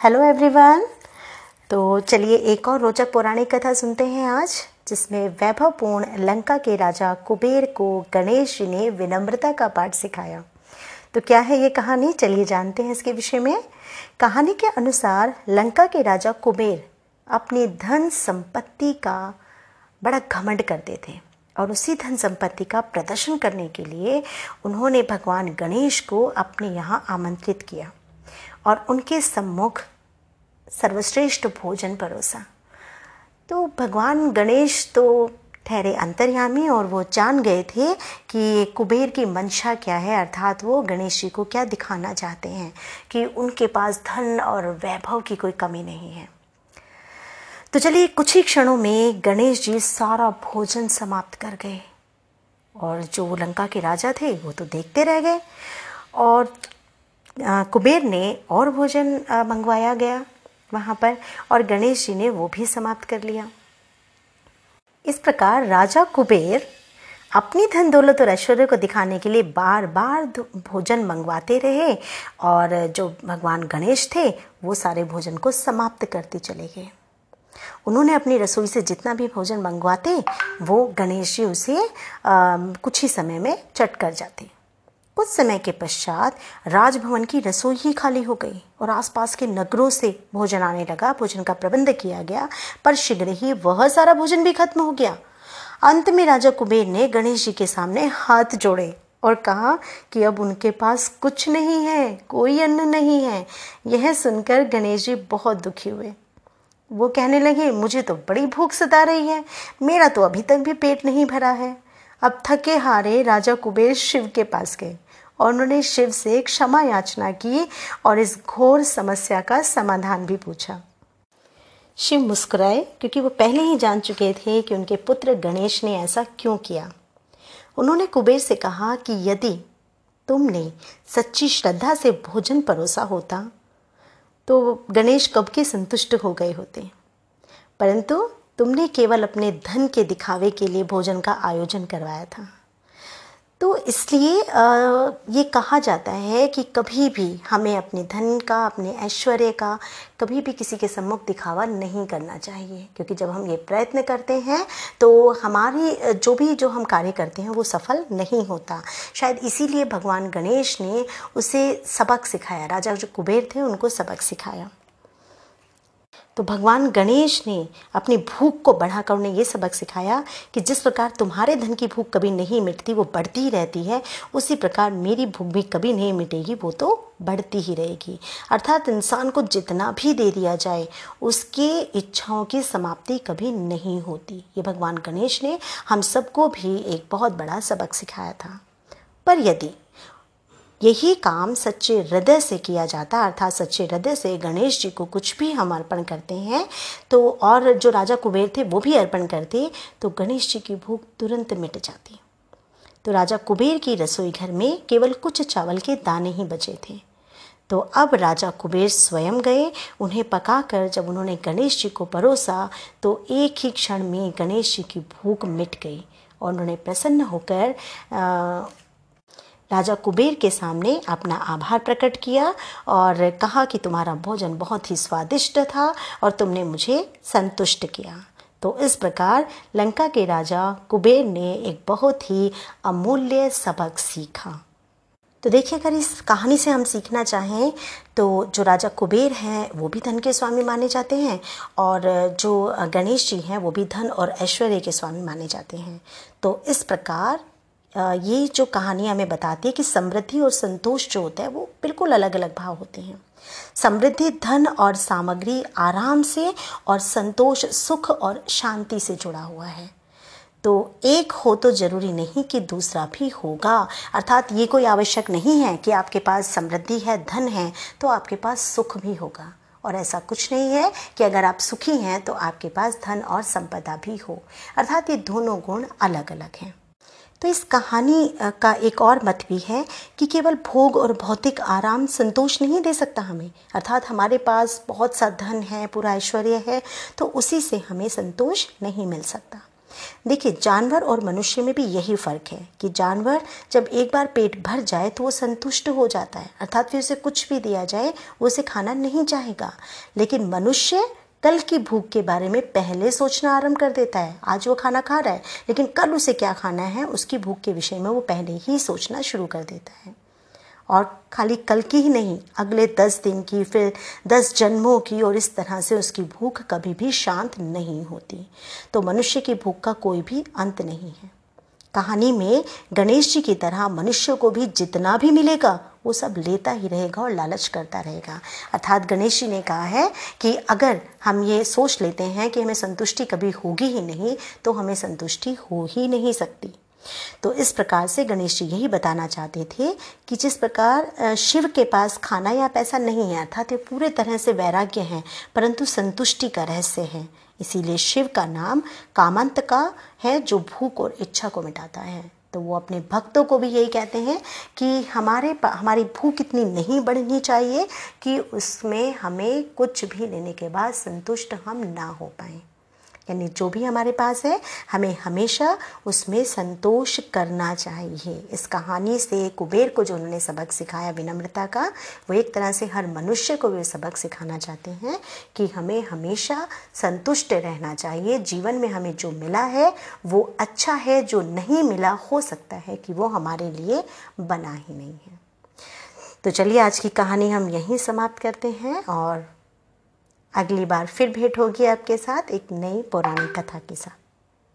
Hello everyone तो चलिए एक और रोचक पौराणिक कथा सुनते हैं आज, जिसमें वैभवपूर्ण लंका के राजा कुबेर को गणेश जी ने विनम्रता का पाठ सिखाया। तो क्या है ये कहानी? चलिए जानते हैं इसके विषय में। कहानी के अनुसार लंका के राजा कुबेर अपनी धन संपत्ति का बड़ा घमंड करते थे और उसी धन संपत्ति का प्रदर्शन करने के लिए उन्होंने भगवान गणेश को अपने यहाँ आमंत्रित किया। और उनके सम्मुख सर्वश्रेष्ठ भोजन परोसा। तो भगवान गणेश तो ठहरे अंतर्यामी और वो जान गए थे कि कुबेर की मंशा क्या है, अर्थात वो गणेश जी को क्या दिखाना चाहते हैं कि उनके पास धन और वैभव की कोई कमी नहीं है। तो चलिए कुछ ही क्षणों में गणेश जी सारा भोजन समाप्त कर गए और जो लंका के राजा थे वो तो देखते रह गए और कुबेर ने और भोजन मंगवाया गया वहाँ पर और गणेश जी ने वो भी समाप्त कर लिया। इस प्रकार राजा कुबेर अपनी धन दौलत और ऐश्वर्य को दिखाने के लिए बार बार भोजन मंगवाते रहे और जो भगवान गणेश थे वो सारे भोजन को समाप्त करते चले गए। उन्होंने अपनी रसोई से जितना भी भोजन मंगवाते वो गणेश जी उसे आ, कुछ ही समय में चट कर जाते। कुछ समय के पश्चात राजभवन की रसोई ही खाली हो गई और आसपास के नगरों से भोजन आने लगा। भोजन का प्रबंध किया गया, पर शीघ्र ही वह सारा भोजन भी खत्म हो गया। अंत में राजा कुबेर ने गणेश जी के सामने हाथ जोड़े और कहा कि अब उनके पास कुछ नहीं है, कोई अन्न नहीं है। यह सुनकर गणेश जी बहुत दुखी हुए। वो कहने लगे, मुझे तो बड़ी भूख सता रही है, मेरा तो अभी तक भी पेट नहीं भरा है। अब थके हारे राजा कुबेर शिव के पास गए और उन्होंने शिव से क्षमा याचना की और इस घोर समस्या का समाधान भी पूछा। शिव मुस्कुराए क्योंकि वो पहले ही जान चुके थे कि उनके पुत्र गणेश ने ऐसा क्यों किया। उन्होंने कुबेर से कहा कि यदि तुमने सच्ची श्रद्धा से भोजन परोसा होता तो गणेश कब के संतुष्ट हो गए होते? परंतु तुमने केवल अपने धन के दिखावे के लिए भोजन का आयोजन करवाया था। तो इसलिए ये कहा जाता है कि कभी भी हमें अपने धन का, अपने ऐश्वर्य का कभी भी किसी के सम्मुख दिखावा नहीं करना चाहिए। क्योंकि जब हम ये प्रयत्न करते हैं तो हमारी, जो भी, जो हम कार्य करते हैं, वो सफल नहीं होता। शायद इसीलिए भगवान गणेश ने उसे सबक सिखाया। राजा जो कुबेर थे, उनको सबक सिखाया। तो भगवान गणेश ने अपनी भूख को बढ़ाकर उन्हें ये सबक सिखाया कि जिस प्रकार तुम्हारे धन की भूख कभी नहीं मिटती, वो बढ़ती ही रहती है, उसी प्रकार मेरी भूख भी कभी नहीं मिटेगी, वो तो बढ़ती ही रहेगी। अर्थात इंसान को जितना भी दे दिया जाए, उसके इच्छाओं की समाप्ति कभी नहीं होती। ये भगवान गणेश ने हम सबको भी एक बहुत बड़ा सबक सिखाया था। पर यदि यही काम सच्चे हृदय से किया जाता है, अर्थात सच्चे हृदय से गणेश जी को कुछ भी हम अर्पण करते हैं तो और जो राजा कुबेर थे वो भी अर्पण करते तो गणेश जी की भूख तुरंत मिट जाती। तो राजा कुबेर की रसोई घर में केवल कुछ चावल के दाने ही बचे थे। तो अब राजा कुबेर स्वयं गए, उन्हें पकाकर जब उन्होंने गणेश जी को परोसा तो एक ही क्षण में गणेश जी की भूख मिट गई और उन्होंने प्रसन्न होकर राजा कुबेर के सामने अपना आभार प्रकट किया और कहा कि तुम्हारा भोजन बहुत ही स्वादिष्ट था और तुमने मुझे संतुष्ट किया। तो इस प्रकार लंका के राजा कुबेर ने एक बहुत ही अमूल्य सबक सीखा। तो देखिए, अगर इस कहानी से हम सीखना चाहें तो जो राजा कुबेर हैं, वो भी धन के स्वामी माने जाते हैं और जो गणेश जी हैं, वो भी धन और ऐश्वर्य के स्वामी माने जाते हैं। तो इस प्रकार ये जो कहानी हमें बताती है कि समृद्धि और संतोष जो होता है, वो बिल्कुल अलग अलग भाव होते हैं। समृद्धि, धन और सामग्री आराम से और संतोष, सुख और शांति से जुड़ा हुआ है। तो एक हो तो ज़रूरी नहीं कि दूसरा भी होगा। अर्थात ये कोई आवश्यक नहीं है कि आपके पास समृद्धि है, धन है तो आपके पास सुख भी होगा। और ऐसा कुछ नहीं है कि अगर आप सुखी हैं तो आपके पास धन और संपदा भी हो। अर्थात ये दोनों गुण अलग अलग हैं। तो इस कहानी का एक और मत भी है कि केवल भोग और भौतिक आराम संतोष नहीं दे सकता हमें। अर्थात हमारे पास बहुत सा धन है, पूरा ऐश्वर्य है तो उसी से हमें संतोष नहीं मिल सकता। देखिए, जानवर और मनुष्य में भी यही फ़र्क है कि जानवर जब एक बार पेट भर जाए तो वो संतुष्ट हो जाता है। अर्थात फिर उसे कुछ भी दिया जाए, वो उसे खाना नहीं चाहेगा। लेकिन मनुष्य कल की भूख के बारे में पहले सोचना आरंभ कर देता है। आज वो खाना खा रहा है, लेकिन कल उसे क्या खाना है, उसकी भूख के विषय में वो पहले ही सोचना शुरू कर देता है। और खाली कल की ही नहीं, अगले दस दिन की, फिर दस जन्मों की और इस तरह से उसकी भूख कभी भी शांत नहीं होती। तो मनुष्य की भूख का कोई भी अंत नहीं है। कहानी में गणेश जी की तरह मनुष्य को भी जितना भी मिलेगा, वो सब लेता ही रहेगा और लालच करता रहेगा। अर्थात गणेश जी ने कहा है कि अगर हम ये सोच लेते हैं कि हमें संतुष्टि कभी होगी ही नहीं तो हमें संतुष्टि हो ही नहीं सकती। तो इस प्रकार से गणेश जी यही बताना चाहते थे कि जिस प्रकार शिव के पास खाना या पैसा नहीं है, अर्थात पूरे तरह से वैराग्य हैं, परंतु संतुष्टि का रहस्य है। इसीलिए शिव का नाम कामंत का है, जो भूख और इच्छा को मिटाता है। तो वो अपने भक्तों को भी यही कहते हैं कि हमारे हमारी भूख इतनी नहीं बढ़नी चाहिए कि उसमें हमें कुछ भी लेने के बाद संतुष्ट हम ना हो पाएँ। यानी जो भी हमारे पास है, हमें हमेशा उसमें संतोष करना चाहिए। इस कहानी से कुबेर को जो उन्होंने सबक सिखाया विनम्रता का, वो एक तरह से हर मनुष्य को भी सबक सिखाना चाहते हैं कि हमें हमेशा संतुष्ट रहना चाहिए। जीवन में हमें जो मिला है, वो अच्छा है, जो नहीं मिला, हो सकता है कि वो हमारे लिए बना ही नहीं है। तो चलिए आज की कहानी हम यहीं समाप्त करते हैं और अगली बार फिर भेंट होगी आपके साथ एक नई पौराणिक कथा के साथ।